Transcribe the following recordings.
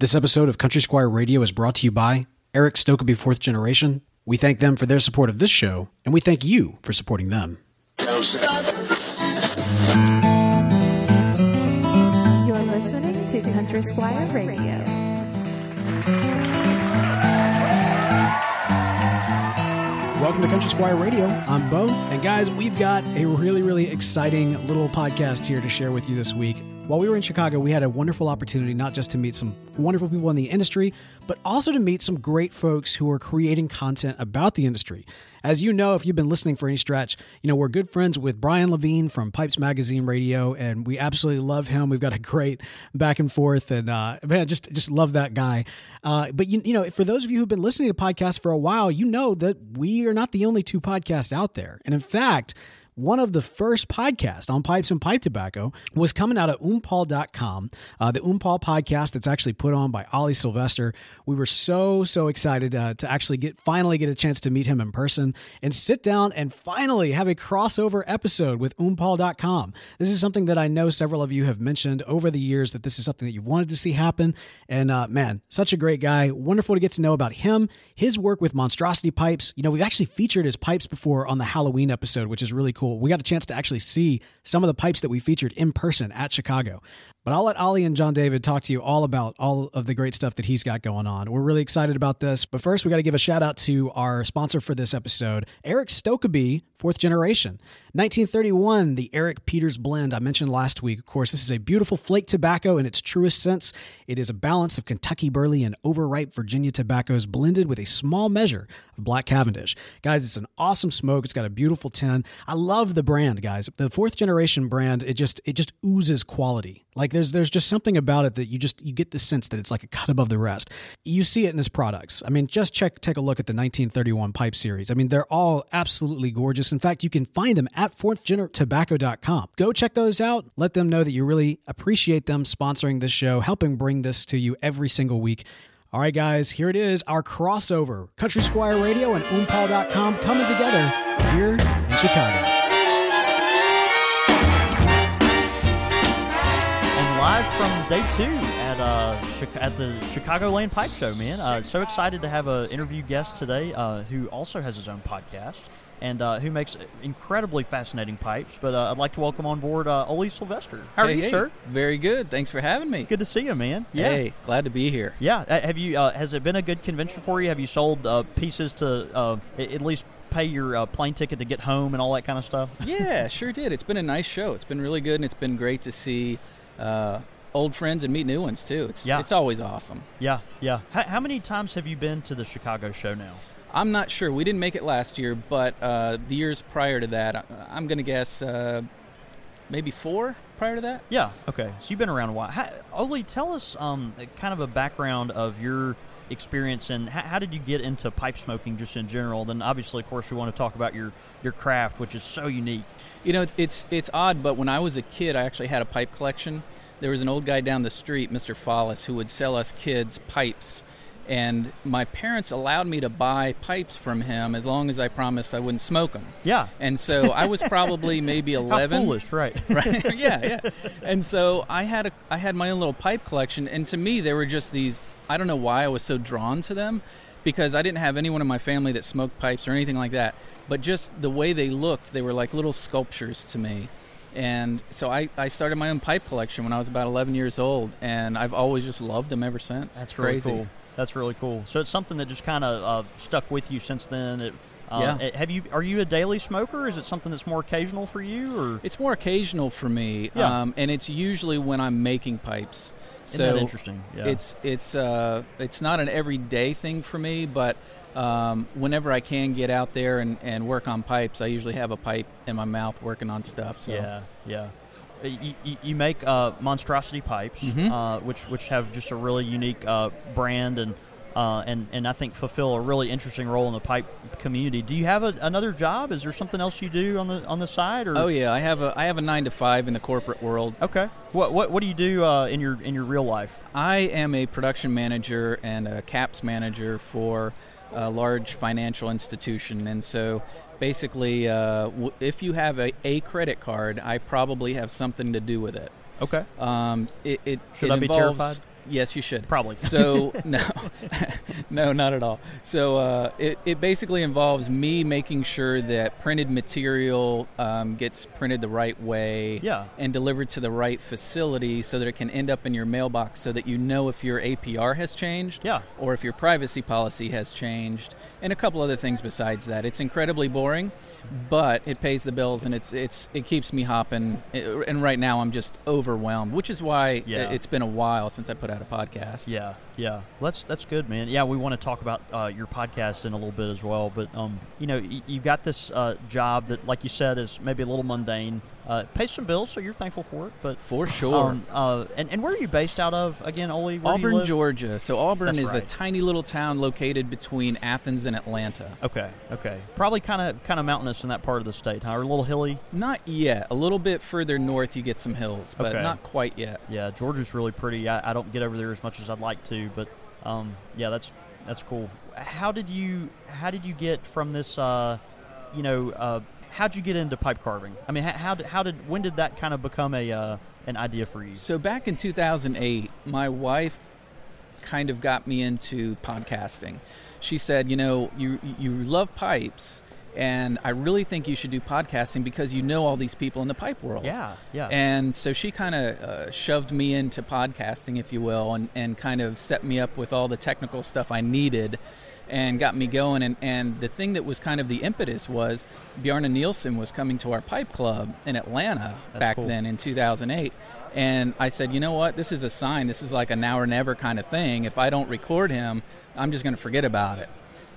This episode of Country Squire Radio is brought to you by Erik Stokkebye Fourth Generation. We thank them for their support of this show, and we thank you for supporting them. You're listening to Country Squire Radio. Welcome to Country Squire Radio. I'm Bo, and guys, we've got a really, really exciting little podcast here to share with you this week. While we were in Chicago, we had a wonderful opportunity not just to meet some wonderful people in the industry, but also to meet some great folks who are creating content about the industry. As you know, if you've been listening for any stretch, you know, we're good friends with Brian Levine from Pipes Magazine Radio, and we absolutely love him. We've got a great back and forth, and uh, man, just just love that guy. Uh, but you, you know, for those of you who've been listening to podcasts for a while, you know that we are not the only two podcasts out there. And in fact, one of the first podcasts on pipes and pipe tobacco was coming out of oompaul.com, uh, the Oompaul podcast that's actually put on by Ollie Sylvester. We were so, so excited uh, to actually get finally get a chance to meet him in person and sit down and finally have a crossover episode with oompaul.com. This is something that I know several of you have mentioned over the years that this is something that you wanted to see happen. And uh, man, such a great guy. Wonderful to get to know about him, his work with Monstrosity Pipes. You know, we've actually featured his pipes before on the Halloween episode, which is really cool cool. We got a chance to actually see some of the pipes that we featured in person at Chicago. But I'll let Ollie and John David talk to you all about all of the great stuff that he's got going on. We're really excited about this. But first, we got to give a shout out to our sponsor for this episode, Erik Stokkebye, fourth generation. 1931, the Eric Peters blend I mentioned last week. Of course, this is a beautiful flake tobacco in its truest sense. It is a balance of Kentucky burley and overripe Virginia tobaccos blended with a small measure of black Cavendish. Guys, it's an awesome smoke. It's got a beautiful tin. I love the brand, guys. The fourth generation brand, it just it just oozes quality. Like there's there's just something about it that you just you get the sense that it's like a cut above the rest. You see it in his products. I mean, just check take a look at the 1931 pipe series. I mean, they're all absolutely gorgeous. In fact, you can find them at fourthgenertobacco.com. Go check those out. Let them know that you really appreciate them sponsoring this show, helping bring this to you every single week. All right, guys, here it is our crossover Country Squire Radio and oompaul.com coming together here in Chicago. Live from day two at uh, Chi- at the Chicagoland Pipe Show, man. Uh, so excited to have an interview guest today uh, who also has his own podcast and uh, who makes incredibly fascinating pipes. But uh, I'd like to welcome on board uh, Ole Sylvester. How are Hey, you, hey. sir? Very good. Thanks for having me. Good to see you, man. Yeah. Hey, glad to be here. Yeah. Uh, Have you? Uh, has it been a good convention for you? Have you sold uh, pieces to uh, at least pay your uh, plane ticket to get home and all that kind of stuff? yeah, sure did. It's been a nice show. It's been really good, and it's been great to see uh, old friends and meet new ones too. It's Yeah. it's always awesome. Yeah. Yeah. How, how many times have you been to the Chicago show now? I'm not sure. We didn't make it last year, but uh, the years prior to that, I- I'm going to guess uh, maybe four prior to that. Yeah. Okay. So you've been around a while. How, Oli, tell us um, kind of a background of your experience and how, how did you get into pipe smoking just in general? Then obviously, of course, we want to talk about your your craft, which is so unique. You know, it's, it's it's odd, but when I was a kid, I actually had a pipe collection. There was an old guy down the street, Mr. Follis, who would sell us kids pipes, and my parents allowed me to buy pipes from him as long as I promised I wouldn't smoke them. Yeah. And so I was probably maybe 11. How foolish, right? right? yeah, yeah. And so I had a I had my own little pipe collection, and to me they were just these. I don't know why I was so drawn to them, because I didn't have anyone in my family that smoked pipes or anything like that. But just the way they looked, they were like little sculptures to me. And so I, I started my own pipe collection when I was about 11 years old, and I've always just loved them ever since. That's really crazy. cool. That's really cool. So it's something that just kind of uh, stuck with you since then. It, uh, Yeah. it- Have you? Are you a daily smoker? Is it something that's more occasional for you, or It's more occasional for me, Yeah. um, and it's usually when I'm making pipes. Isn't so that interesting? Yeah. It's it's uh it's not an everyday thing for me, but um, whenever I can get out there and, and work on pipes, I usually have a pipe in my mouth working on stuff. So Yeah, yeah. Uh, You, you, make uh, monstrosity pipes, Mhm. uh, which which have just a really unique uh, brand and uh, and and I think fulfill a really interesting role in the pipe community. Do you have a, another job? Is there something else you do on the on the side? Or Oh yeah, I have a I have a nine to five in the corporate world. okay. What what what do you do uh, in your in your real life? I am a production manager and a caps manager for a large financial institution, and so basically, uh, w- if you have a, a credit card, I probably have something to do with it. Okay. Um, it, it Should it I be involves- terrified? Yes, you should. Probably. So no, no, not at all. So uh, it it basically involves me making sure that printed material um, gets printed the right way, Yeah. and delivered to the right facility so that it can end up in your mailbox, so that you know if your APR has changed, Yeah. or if your privacy policy has changed, and a couple other things besides that. It's incredibly boring, but it pays the bills and it's it's it keeps me hopping. And right now I'm just overwhelmed, which is why Yeah. it's been a while since I put out a podcast. Yeah, yeah, that's that's good, man. Yeah, we want to talk about uh, your podcast in a little bit as well. But um, you know, y- you've got this uh, job that, like you said, is maybe a little mundane. Uh, pays some bills, so you're thankful for it. But For sure. um, uh, and and where are you based out of again, Oli? Where do you Auburn. Georgia. So Auburn That's is a tiny little town located between Athens and Atlanta. Okay, okay, probably kind of kind of mountainous in that part of the state, huh? Or a little hilly. Not yet. A little bit further north, you get some hills, but Okay. not quite yet. Yeah, Georgia's really pretty. I, I don't get over there as much as I'd like to, but um, yeah, that's that's cool. How did you how did you get from this? Uh, you know, uh, how'd you get into pipe carving? I mean, how, how did how did when did that kind of become a uh, an idea for you? So back in 2008, my wife kind of got me into podcasting. She said, "You know, you you love pipes, and I really think you should do podcasting because you know all these people in the pipe world." Yeah, yeah, And so she kind of uh, shoved me into podcasting, if you will, and, and kind of set me up with all the technical stuff I needed and got me going. And, and the thing that was kind of the impetus was Bjarne Nielsen was coming to our pipe club in Atlanta That's back cool. then in 2008. And I said, you know what? This is a sign. This is like a now or never kind of thing. If I don't record him, I'm just going to forget about it.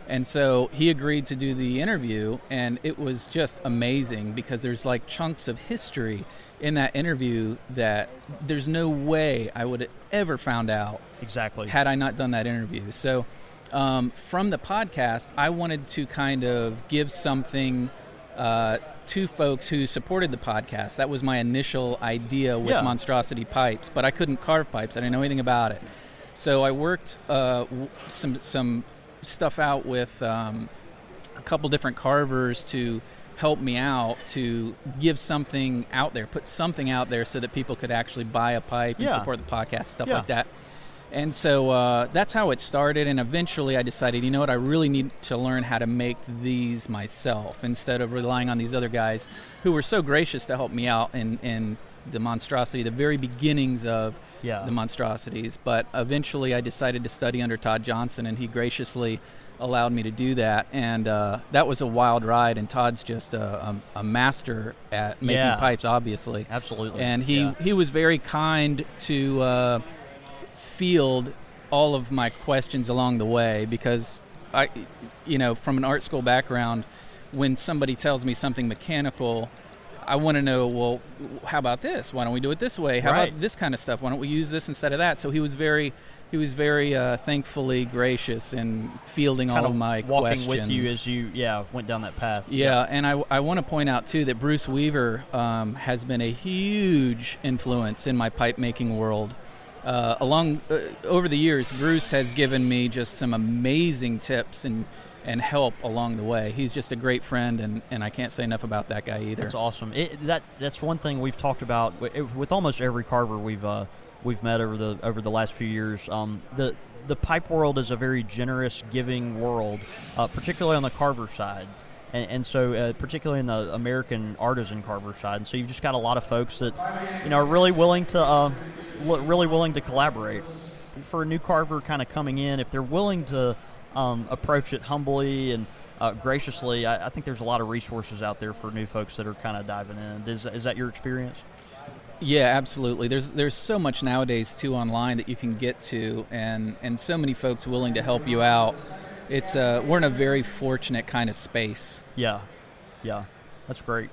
And so he agreed to do the interview, and it was just amazing because there's like chunks of history in that interview that there's no way I would have ever found out exactly. had I not done that interview. So um, from the podcast, I wanted to kind of give something uh, to folks who supported the podcast. That was my initial idea with Yeah. Monstrosity Pipes, but I couldn't carve pipes. I didn't know anything about it. So I worked uh, w- some some stuff out with um, a couple different carvers to help me out to give something out there, put something out there so that people could actually buy a pipe and Yeah. support the podcast, stuff Yeah. like that. And so uh, that's how it started. And eventually I decided, you know what, I really need to learn how to make these myself instead of relying on these other guys who were so gracious to help me out in, in the monstrosity, the very beginnings of Yeah. the monstrosities. But eventually I decided to study under Todd Johnson, and he graciously allowed me to do that. And uh, that was a wild ride. And Todd's just a, a, a master at making Yeah. pipes, obviously Absolutely. and he Yeah. he was very kind to uh, field all of my questions along the way because I, you know, from an art school background, when somebody tells me something mechanical. I want to know, well, how about this? Why don't we do it this way? How Right. about this kind of stuff? Why don't we use this instead of that? So he was very, he was very uh, thankfully gracious in fielding kind all of of my walking questions. with you as you yeah went down that path. Yeah, and I, I want to point out too that Bruce Weaver um, has been a huge influence in my pipe making world. Uh, along uh, over the years, Bruce has given me just some amazing tips and and help along the way. He's just a great friend, and, and I can't say enough about that guy either. That's awesome. It, that that's one thing we've talked about wi- with almost every carver we've uh, we've met over the over the last few years. Um, the the pipe world is a very generous, giving world, uh, particularly on the carver side, and, and so uh, particularly in the American artisan carver side. And so you've just got a lot of folks that you know are really willing to uh, li- really willing to collaborate. For a new carver kind of coming in, if they're willing to um, approach it humbly and uh, graciously, I, I think there's a lot of resources out there for new folks that are kind of diving in. Is, is that your experience? Yeah, absolutely. There's there's so much nowadays too online that you can get to, and and so many folks willing to help you out. It's uh, we're in a very fortunate kind of space. Yeah, yeah, that's great.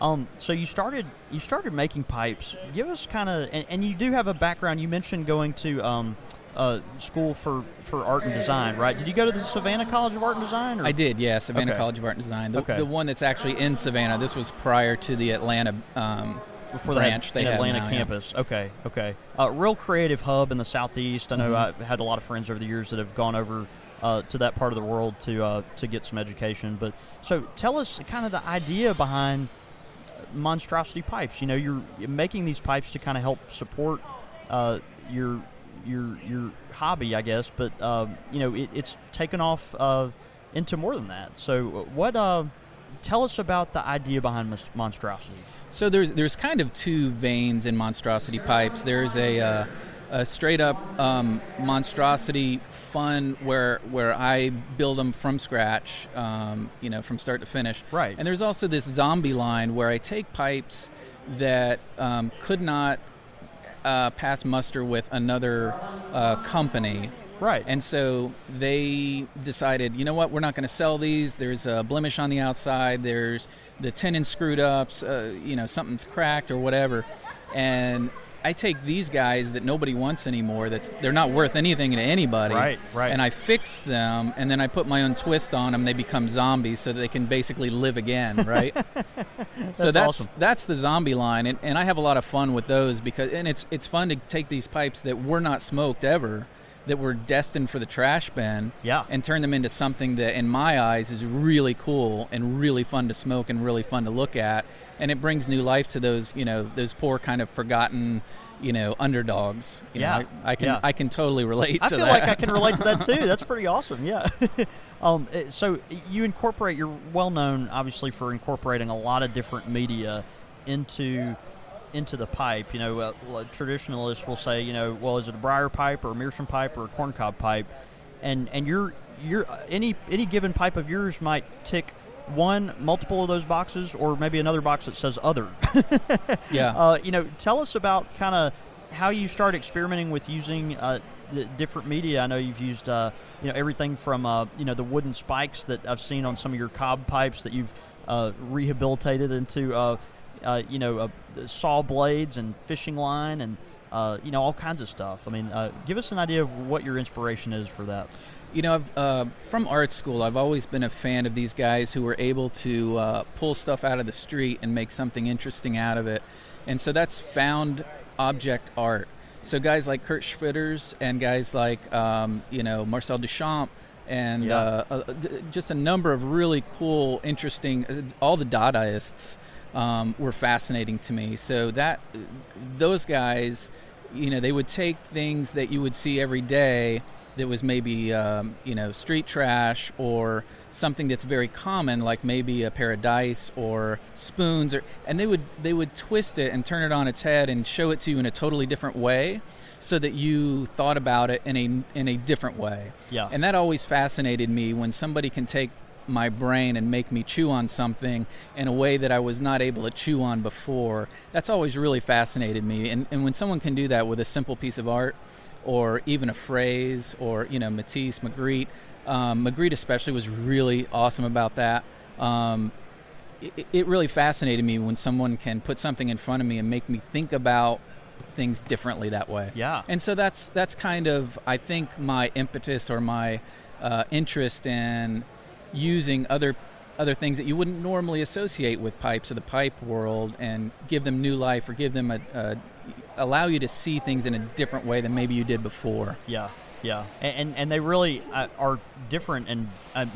Um, so you started you started making pipes. Give us kind of, and, and you do have a background. You mentioned going to um, uh, school for, for art and design, right? Did you go to the Savannah College of Art and Design? Or? I did, yeah, Savannah Okay. College of Art and Design. The, Okay. the one that's actually in Savannah. This was prior to the Atlanta um, before branch they had Atlanta now, yeah. campus. Okay, okay. Uh, real creative hub in the southeast. I know Mm-hmm. I've had a lot of friends over the years that have gone over uh, to that part of the world to uh, to get some education. But so tell us kind of the idea behind monstrosity pipes. You know, you're, making these pipes to kind of help support uh, your your your hobby, I guess, but uh, you know it, it's taken off uh, into more than that. So what? Uh, tell us about the idea behind monstrosity. So there's there's kind of two veins in monstrosity pipes. There's a uh, a straight up um, monstrosity fun where where I build them from scratch, um, you know, from start to finish. Right. And there's also this zombie line where I take pipes that um, could not uh, pass muster with another uh, company. Right. And so they decided, you know what, we're not going to sell these. There's a blemish on the outside. There's the tenon screwed up. Uh, you know, something's cracked or whatever. And I take these guys that nobody wants anymore. That's they're not worth anything to anybody. Right, right. And I fix them, and then I put my own twist on them. They become zombies, so that they can basically live again. Right. that's so That's that's awesome. that's the zombie line, and, and I have a lot of fun with those because and it's it's fun to take these pipes that were not smoked ever, that were destined for the trash bin, Yeah. and turn them into something that, in my eyes, is really cool and really fun to smoke and really fun to look at, and it brings new life to those you know those poor kind of forgotten. You know, underdogs. You Yeah, know, I, I can yeah. I can totally relate I to feel that. like I can relate to that too. That's pretty awesome. Yeah. um, eh, so you incorporate. You're well known, obviously, for incorporating a lot of different media into into the pipe. You know, uh, traditionalists will say, you know, well, is it a briar pipe or a meerschaum pipe or a corncob pipe? And and you're you're any any given pipe of yours might tick one, multiple of those boxes, or maybe another box that says other. yeah. Uh, you know, tell us about kind of how you start experimenting with using uh, the different media. I know you've used, uh, you know, everything from uh, you know the wooden spikes that I've seen on some of your cob pipes that you've uh, rehabilitated into, uh, you know, uh, saw blades and fishing line and. Uh, you know all kinds of stuff. I mean, uh, give us an idea of what your inspiration is for that. You know, I've, uh, from art school, I've always been a fan of these guys who were able to uh, pull stuff out of the street and make something interesting out of it. And so that's found object art. So guys like Kurt Schwitters and guys like, um, you know, Marcel Duchamp and Yeah. uh, uh, d- just a number of really cool, interesting, uh, all the Dadaists um, were fascinating to me. So that, those guys, you know, they would take things that you would see every day that was maybe um, you know street trash or something that's very common like maybe a pair of dice or spoons or and they would they would twist it and turn it on its head and show it to you in a totally different way so that you thought about it in a in a different way Yeah. and that always fascinated me when somebody can take my brain and make me chew on something in a way that I was not able to chew on before. That's always really fascinated me. And, and when someone can do that with a simple piece of art or even a phrase or, you know, Matisse, Magritte, um, Magritte especially was really awesome about that. Um, it, it really fascinated me when someone can put something in front of me and make me think about things differently that way. Yeah. And so that's that's kind of I think my impetus or my uh, interest in using other other things that you wouldn't normally associate with pipes or the pipe world and give them new life or give them a, a allow you to see things in a different way than maybe you did before. Yeah, yeah, and and, they really uh, are different and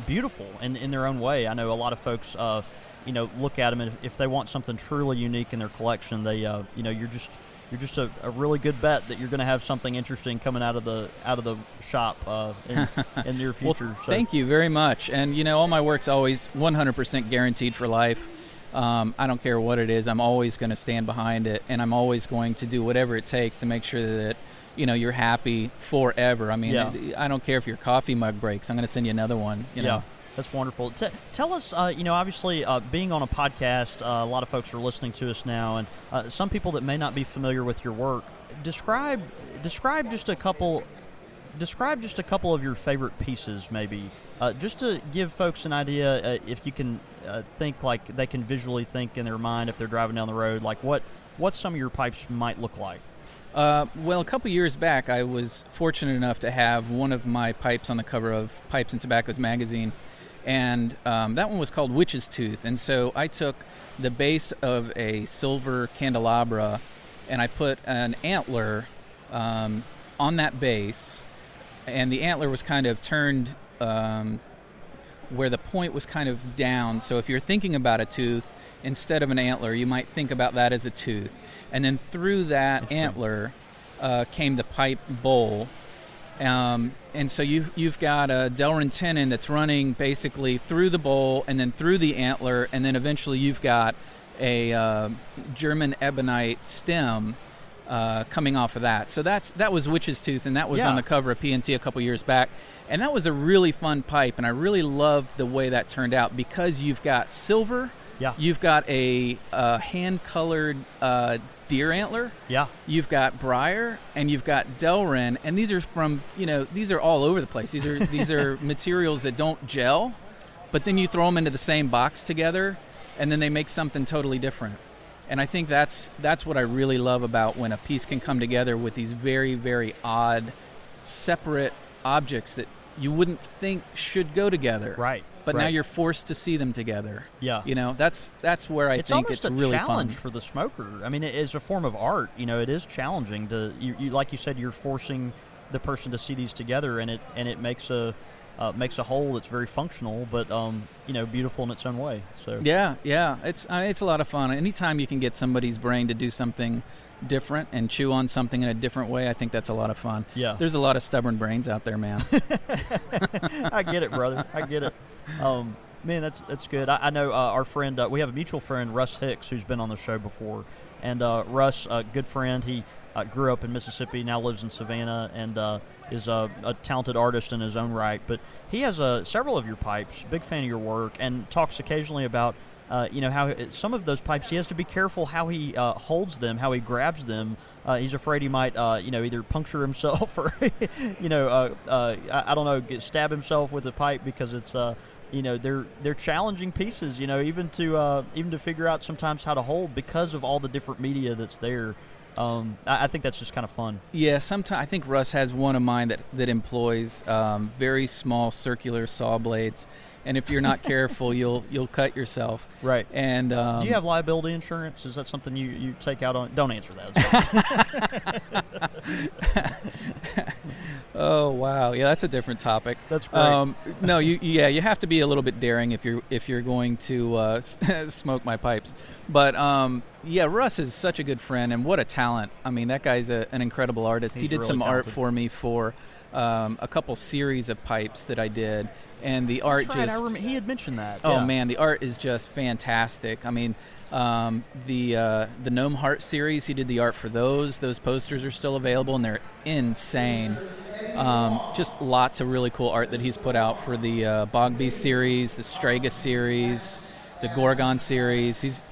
beautiful in in their own way. I know a lot of folks, uh, you know, look at them and if they want something truly unique in their collection, they, uh, you know, you're just you're just a, a really good bet that you're going to have something interesting coming out of the out of the shop uh, in, in near Well, future. so. thank you very much. And you know, all my work's always 100% guaranteed for life. Um, I don't care what it is. I'm always going to stand behind it, and I'm always going to do whatever it takes to make sure that you know you're happy forever. I mean, Yeah. I don't care if your coffee mug breaks. I'm going to send you another one. You know? Yeah, that's wonderful. T- tell us, uh, you know, obviously, uh, being on a podcast, uh, a lot of folks are listening to us now, and uh, some people that may not be familiar with your work. Describe, describe just a couple, describe just a couple of your favorite pieces, maybe, uh, just to give folks an idea. Uh, if you can think like they can visually think in their mind if they're driving down the road, like what what some of your pipes might look like. Uh, well, a couple years back, I was fortunate enough to have one of my pipes on the cover of Pipes and Tobaccos magazine, and um, that one was called Witch's Tooth. And so I took the base of a silver candelabra, and I put an antler um, on that base, and the antler was kind of turned um, where the point was kind of down. So if you're thinking about a tooth instead of an antler, you might think about that as a tooth. And then through that antler, uh, came the pipe bowl. Um, and so you, you've got a Delrin tenon that's running basically through the bowl and then through the antler, and then eventually you've got a uh, German ebonite stem uh, coming off of that. So that's that was Witch's Tooth, and that was Yeah. on the cover of PNT a couple years back. And that was a really fun pipe, and I really loved the way that turned out because you've got silver, Yeah. you've got a uh, hand-colored uh, deer antler, Yeah. you've got briar, and you've got Delrin, and these are from you know these are all over the place. These are these are materials that don't gel, but then you throw them into the same box together, and then they make something totally different. And I think that's that's what I really love about when a piece can come together with these very very odd, separate objects that you wouldn't think should go together. Right. But now you're forced to see them together. Yeah. You know, that's that's where I it's think it's a really challenge fun. for the smoker. I mean, it is a form of art. You know, it is challenging to you, you like you said, you're forcing the person to see these together, and it and it makes a uh, makes a whole that's very functional, but um, you know, beautiful in its own way. So Yeah, yeah, it's I mean, it's a lot of fun. Anytime you can get somebody's brain to do something different and chew on something in a different way, I think that's a lot of fun. Yeah. There's a lot of stubborn brains out there, man. I get it, brother. I get it. Um, man, that's that's good. I, I know uh, our friend. Uh, we have a mutual friend, Russ Hicks, who's been on the show before. And uh, Russ, a good friend. He uh, grew up in Mississippi, now lives in Savannah, and uh, is a, a talented artist in his own right. But he has uh, several of your pipes. Big fan of your work, and talks occasionally about. You know how some of those pipes he has to be careful how he holds them, how he grabs them. He's afraid he might, you know, either puncture himself or, you know, I, I don't know, stab himself with a pipe because it's, you know, they're they're challenging pieces. You know, even to uh, even to figure out sometimes how to hold because of all the different media that's there. Um, I, I think that's just kind of fun. yeah, sometimes I think Russ has one of mine that that employs um, very small circular saw blades, and if you're not careful, you'll you'll cut yourself. Right. And um, Do you have liability insurance? Is that something you, you take out on? Don't answer that. Oh wow, yeah, that's a different topic. That's great. Um, no, you yeah, you have to be a little bit daring if you're if you're going to uh, smoke my pipes. But um, yeah, Russ is such a good friend and what a talent. I mean, that guy's a, an incredible artist. he did really some art for me for um, a couple series of pipes that I did, and the art right. just remember, he had mentioned that. Oh Yeah. man, the art is just fantastic. I mean, um, the uh, the Gnome Heart series, he did the art for those. Those posters are still available, and they're insane. Um, just lots of really cool art that he's put out for the uh, Bogby series, the Strega series, the Gorgon series. He's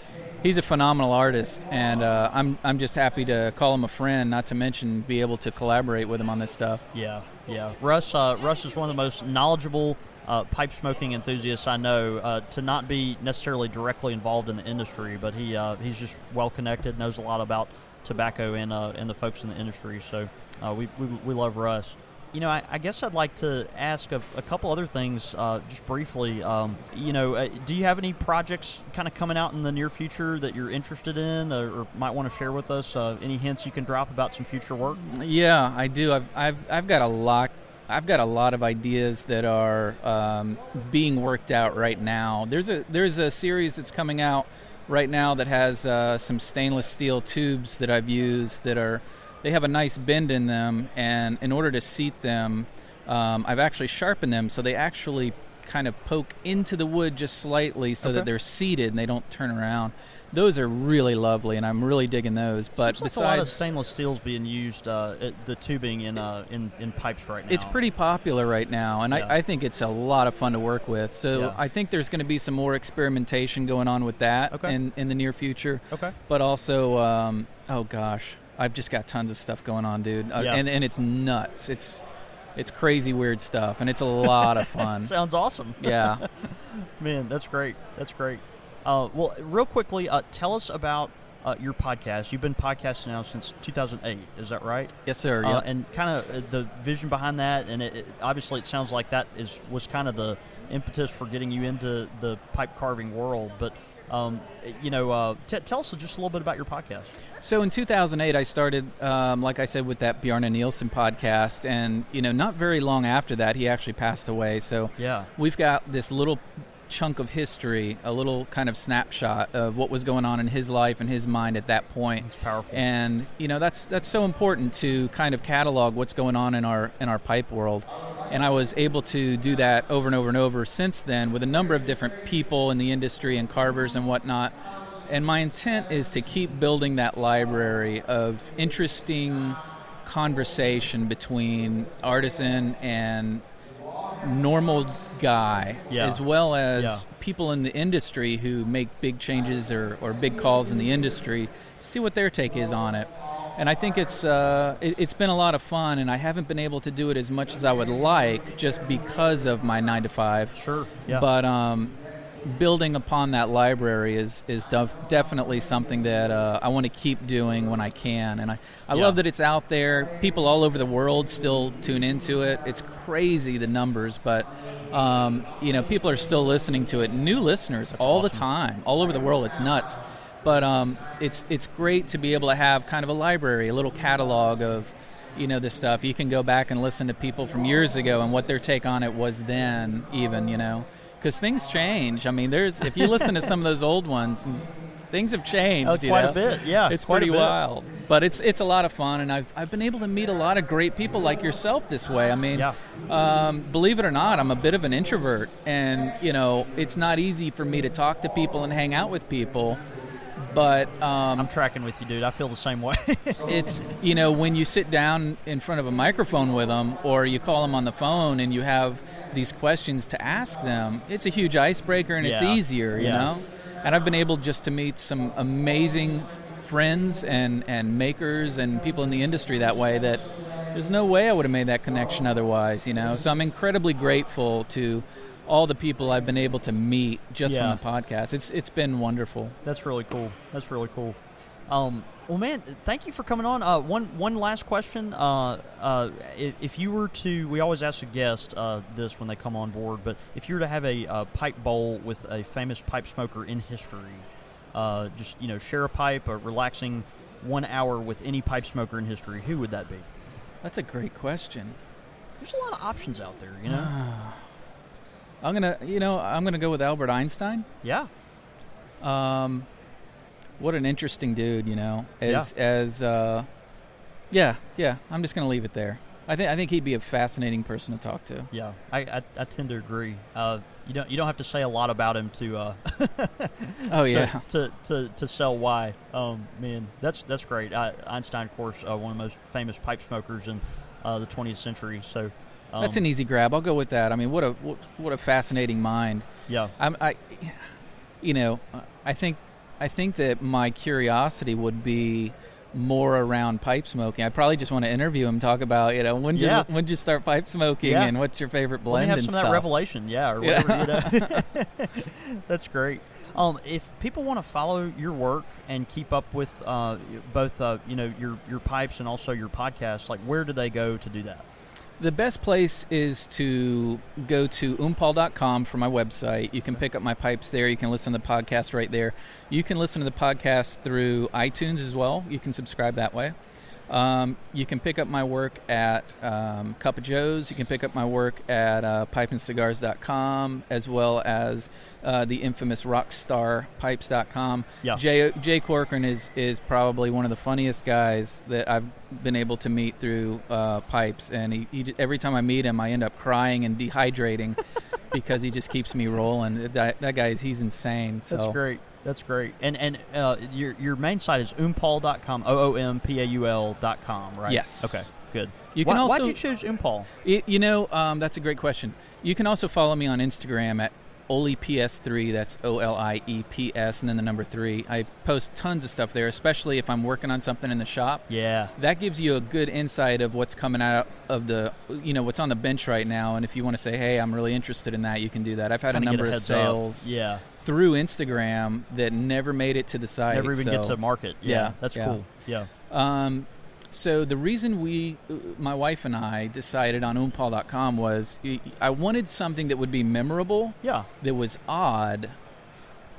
he's a phenomenal artist, and uh, I'm I'm just happy to call him a friend. Not to mention be able to collaborate with him on this stuff. Yeah, yeah. Russ, uh, Russ is one of the most knowledgeable uh, pipe smoking enthusiasts I know. Uh, to not be necessarily directly involved in the industry, but he uh, he's just well connected, knows a lot about tobacco and uh, and the folks in the industry. So we, we we love Russ. You know, I, I guess I'd like to ask a, a couple other things uh, just briefly. Um, you know, uh, do you have any projects kind of coming out in the near future that you're interested in or, or might want to share with us? Uh, any hints you can drop about some future work? Yeah, I do. I've, I've, I've got a lot. I've got a lot of ideas that are um, being worked out right now. There's a there's a series that's coming out right now that has uh, some stainless steel tubes that I've used that are they have a nice bend in them, and in order to seat them, um, I've actually sharpened them so they actually kind of poke into the wood just slightly so that they're seated and they don't turn around. Those are really lovely, and I'm really digging those. But Seems like a lot of besides, stainless steel's being used, uh, the tubing in, uh, in in pipes right now. It's pretty popular right now, and Yeah. I, I think it's a lot of fun to work with. So Yeah. I think there's going to be some more experimentation going on with that Okay. in, in the near future. okay. But also, um, oh gosh, I've just got tons of stuff going on, dude, uh, Yeah. and and it's nuts. It's it's crazy weird stuff, and it's a lot of fun. Sounds awesome. yeah. Man, that's great. That's great. Uh, well, real quickly, uh, tell us about uh, your podcast. You've been podcasting now since 2008. Is that right? Yes, sir. Uh, yeah. and kind of uh, the vision behind that, and it, it, obviously it sounds like that is was kind of the impetus for getting you into the pipe carving world. But um, you know, uh, t- tell us just a little bit about your podcast. So in 2008, I started, um, like I said, with that Bjarne Nielsen podcast, and you know, not very long after that, he actually passed away. So Yeah. we've got this little chunk of history, a little kind of snapshot of what was going on in his life and his mind at that point. It's powerful. And you know that's that's so important to kind of catalog what's going on in our in our pipe world. And I was able to do that over and over and over since then with a number of different people in the industry and carvers and whatnot. And my intent is to keep building that library of interesting conversation between artisan and normal guy, Yeah. as well as Yeah. people in the industry who make big changes or, or big calls in the industry, see what their take is on it. And I think it's uh, it, it's been a lot of fun, and I haven't been able to do it as much as I would like, just because of my nine to five. Sure. Yeah. But um, building upon that library is is def- definitely something that uh, I want to keep doing when I can, and I, I Yeah. love that it's out there. People all over the world still tune into it. It's crazy the numbers, but um, you know people are still listening to it. New listeners all the time, all over the world. It's nuts. But um, it's it's great to be able to have kind of a library, a little catalog of you know this stuff. You can go back and listen to people from years ago and what their take on it was then, even you know, because things change. I mean, there's if you listen to some of those old ones, things have changed. Oh, quite a bit, yeah, it's pretty wild. But it's it's a lot of fun, and I've I've been able to meet a lot of great people like yourself this way. I mean, Yeah. um, believe it or not, I'm a bit of an introvert, and you know, it's not easy for me to talk to people and hang out with people. But um, I'm tracking with you, dude. I feel the same way. it's you know when you sit down in front of a microphone with them or you call them on the phone and you have these questions to ask them it's a huge icebreaker and it's easier you Yeah. know and i've been able just to meet some amazing friends and and makers and people in the industry that way that there's no way i would have made that connection otherwise you know so i'm incredibly grateful to all the people i've been able to meet just Yeah. from the podcast it's it's been wonderful That's really cool. That's really cool. Um, well, man, thank you for coming on. Uh, one one last question. Uh, uh, if, you were to, we always ask a guest uh, this when they come on board, but if you were to have a uh, pipe bowl with a famous pipe smoker in history, uh, just you know, share a pipe, a relaxing one hour with any pipe smoker in history, who would that be? that's a great question There's a lot of options out there, you know. I'm gonna, you know, I'm gonna go with Albert Einstein. yeah, Um, what an interesting dude, you know. As as uh, yeah, yeah. I'm just gonna leave it there. I think I think he'd be a fascinating person to talk to. yeah. I, I, I tend to agree. Uh, you don't you don't have to say a lot about him to uh, Oh to, yeah, to, to, to sell why. Um, man, that's that's great. I, Einstein, of course, uh, one of the most famous pipe smokers in uh, the 20th century. So um, that's an easy grab. I'll go with that. I mean, what a what, a fascinating mind. yeah, I'm, I, you know, I think I think that my curiosity would be more around pipe smoking. I probably just want to interview him, talk about you know when did Yeah. you, when you start pipe smoking Yeah. and what's your favorite Let blend have and some of that revelation. Yeah, or Yeah. You know? that's great. Um, if people want to follow your work and keep up with uh, both, uh, you know, your your pipes and also your podcast, like where do they go to do that? The best place is to go to oompaul.com for my website. You can pick up my pipes there. You can listen to the podcast right there. You can listen to the podcast through iTunes as well. You can subscribe that way. Um, you can pick up my work at um, Cup of Joe's. You can pick up my work at uh, pipeandcigars.com as well as uh, the infamous rockstarpipes.com. Yeah. Jay, Jay Corcoran is, is probably one of the funniest guys that I've been able to meet through uh, pipes. And he, he, every time I meet him, I end up crying and dehydrating because he just keeps me rolling. That, that guy is he's insane. So. That's great. That's great. And and uh, your your main site is oompaul.com, O O M P A U L.com, right? Yes. Okay, good. You can Why, also- why'd you choose? Y- You know, um, that's a great question. You can also follow me on Instagram at OliePS3. That's O L I E P S, and then the number three. I post tons of stuff there, especially if I'm working on something in the shop. Yeah. That gives you a good insight of what's coming out of the, you know, what's on the bench right now. And if you want to say, hey, I'm really interested in that, you can do that. I've had Kinda a number of heads up. sales Yeah. Through Instagram that never made it to the site. Never even so- get to market. Yeah. Yeah, That's yeah. cool. Yeah. Um, so the reason we, uh, my wife and I, decided on oompaul.com was I wanted something that would be memorable, Yeah. that was odd,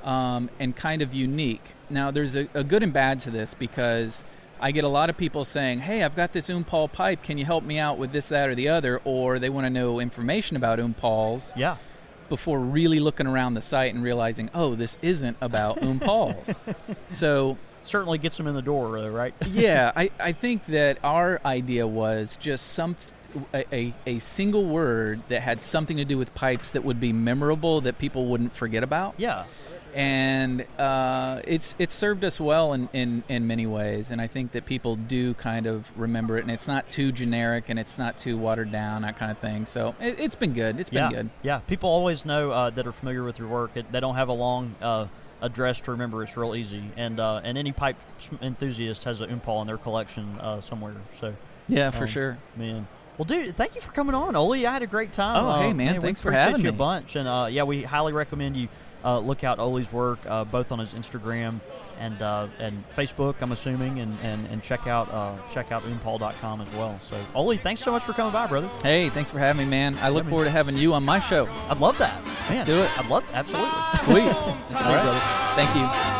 um, and kind of unique. Now, there's a, a good and bad to this because I get a lot of people saying, "Hey, I've got this Oom Paul pipe. Can you help me out with this, that, or the other?" Or they want to know information about Oom Pauls. Yeah. Before really looking around the site and realizing, oh, this isn't about Oom Pauls. so Certainly gets them in the door, though, right? yeah, I, I think that our idea was just some a, a, a single word that had something to do with pipes that would be memorable that people wouldn't forget about. yeah. And uh, it's it's served us well in, in, in many ways. And I think that people do kind of remember it, and it's not too generic and it's not too watered down, that kind of thing. So it, it's been good. It's been good. Yeah. People always know uh, that are familiar with your work. It, they don't have a long uh, address to remember. It's real easy. And uh, and any pipe enthusiast has an Oom Paul in their collection uh, somewhere. So, Yeah, for Um, sure. man. Well, dude, thank you for coming on, Oli. I had a great time. Oh, Uh, hey, man, we thanks for having you me. a bunch. And uh, yeah, we highly recommend you uh, look out Oli's work, uh, both on his Instagram and uh, and Facebook. I'm assuming, and and, and check out uh, check out oompaul.com as well. So, Oli, thanks so much for coming by, brother. Hey, thanks for having me, man. I look forward to having you on my show. I'd love that. Man, do it. I'd love absolutely. Sweet. All right. Thank you.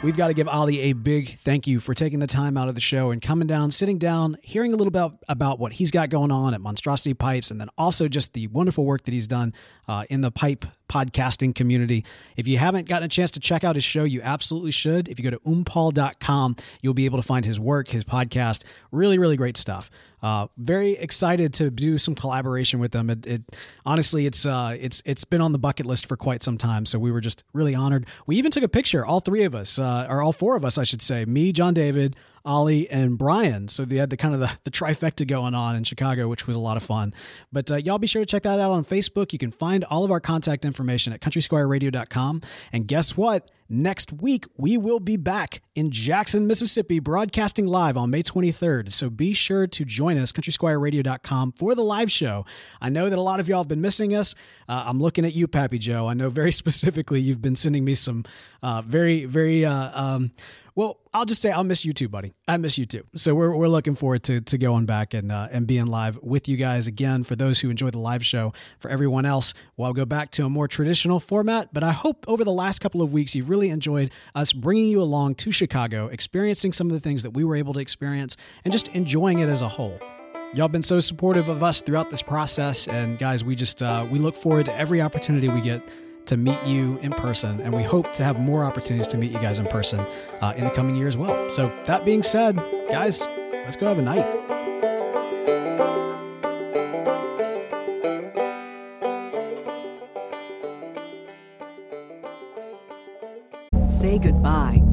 We've got to give Ollie a big thank you for taking the time out of the show and coming down, sitting down, hearing a little bit about what he's got going on at Monstrosity Pipes, and then also just the wonderful work that he's done uh, in the pipe podcasting community. If you haven't gotten a chance to check out his show, you absolutely should. If you go to oompaul.com, you'll be able to find his work, his podcast. Really, really great stuff. Uh, very excited to do some collaboration with them. It, it honestly, it's uh, it's it's been on the bucket list for quite some time. So we were just really honored. We even took a picture, all three of us, uh, or all four of us, I should say, me, John David, Ollie, and Brian. So they had the kind of the, the trifecta going on in Chicago, which was a lot of fun. But uh, y'all be sure to check that out on Facebook. You can find all of our contact information at countrysquireradio.com. And guess what? Next week, we will be back in Jackson, Mississippi, broadcasting live on May 23rd. So be sure to join us, countrysquireradio.com, for the live show. I know that a lot of y'all have been missing us. Uh, I'm looking at you, Pappy Joe. I know very specifically you've been sending me some uh, very, very, uh, um, well, I'll just say I'll miss you too, buddy. I miss you too. So we're, we're looking forward to to going back and uh, and being live with you guys again. For those who enjoy the live show, for everyone else, we'll go back to a more traditional format. But I hope over the last couple of weeks you've really enjoyed us bringing you along to Chicago, experiencing some of the things that we were able to experience, and just enjoying it as a whole. Y'all been so supportive of us throughout this process, and guys, we just uh, we look forward to every opportunity we get to meet you in person, and we hope to have more opportunities to meet you guys in person uh, in the coming year as well. So that being said, guys, let's go have a night. Say goodbye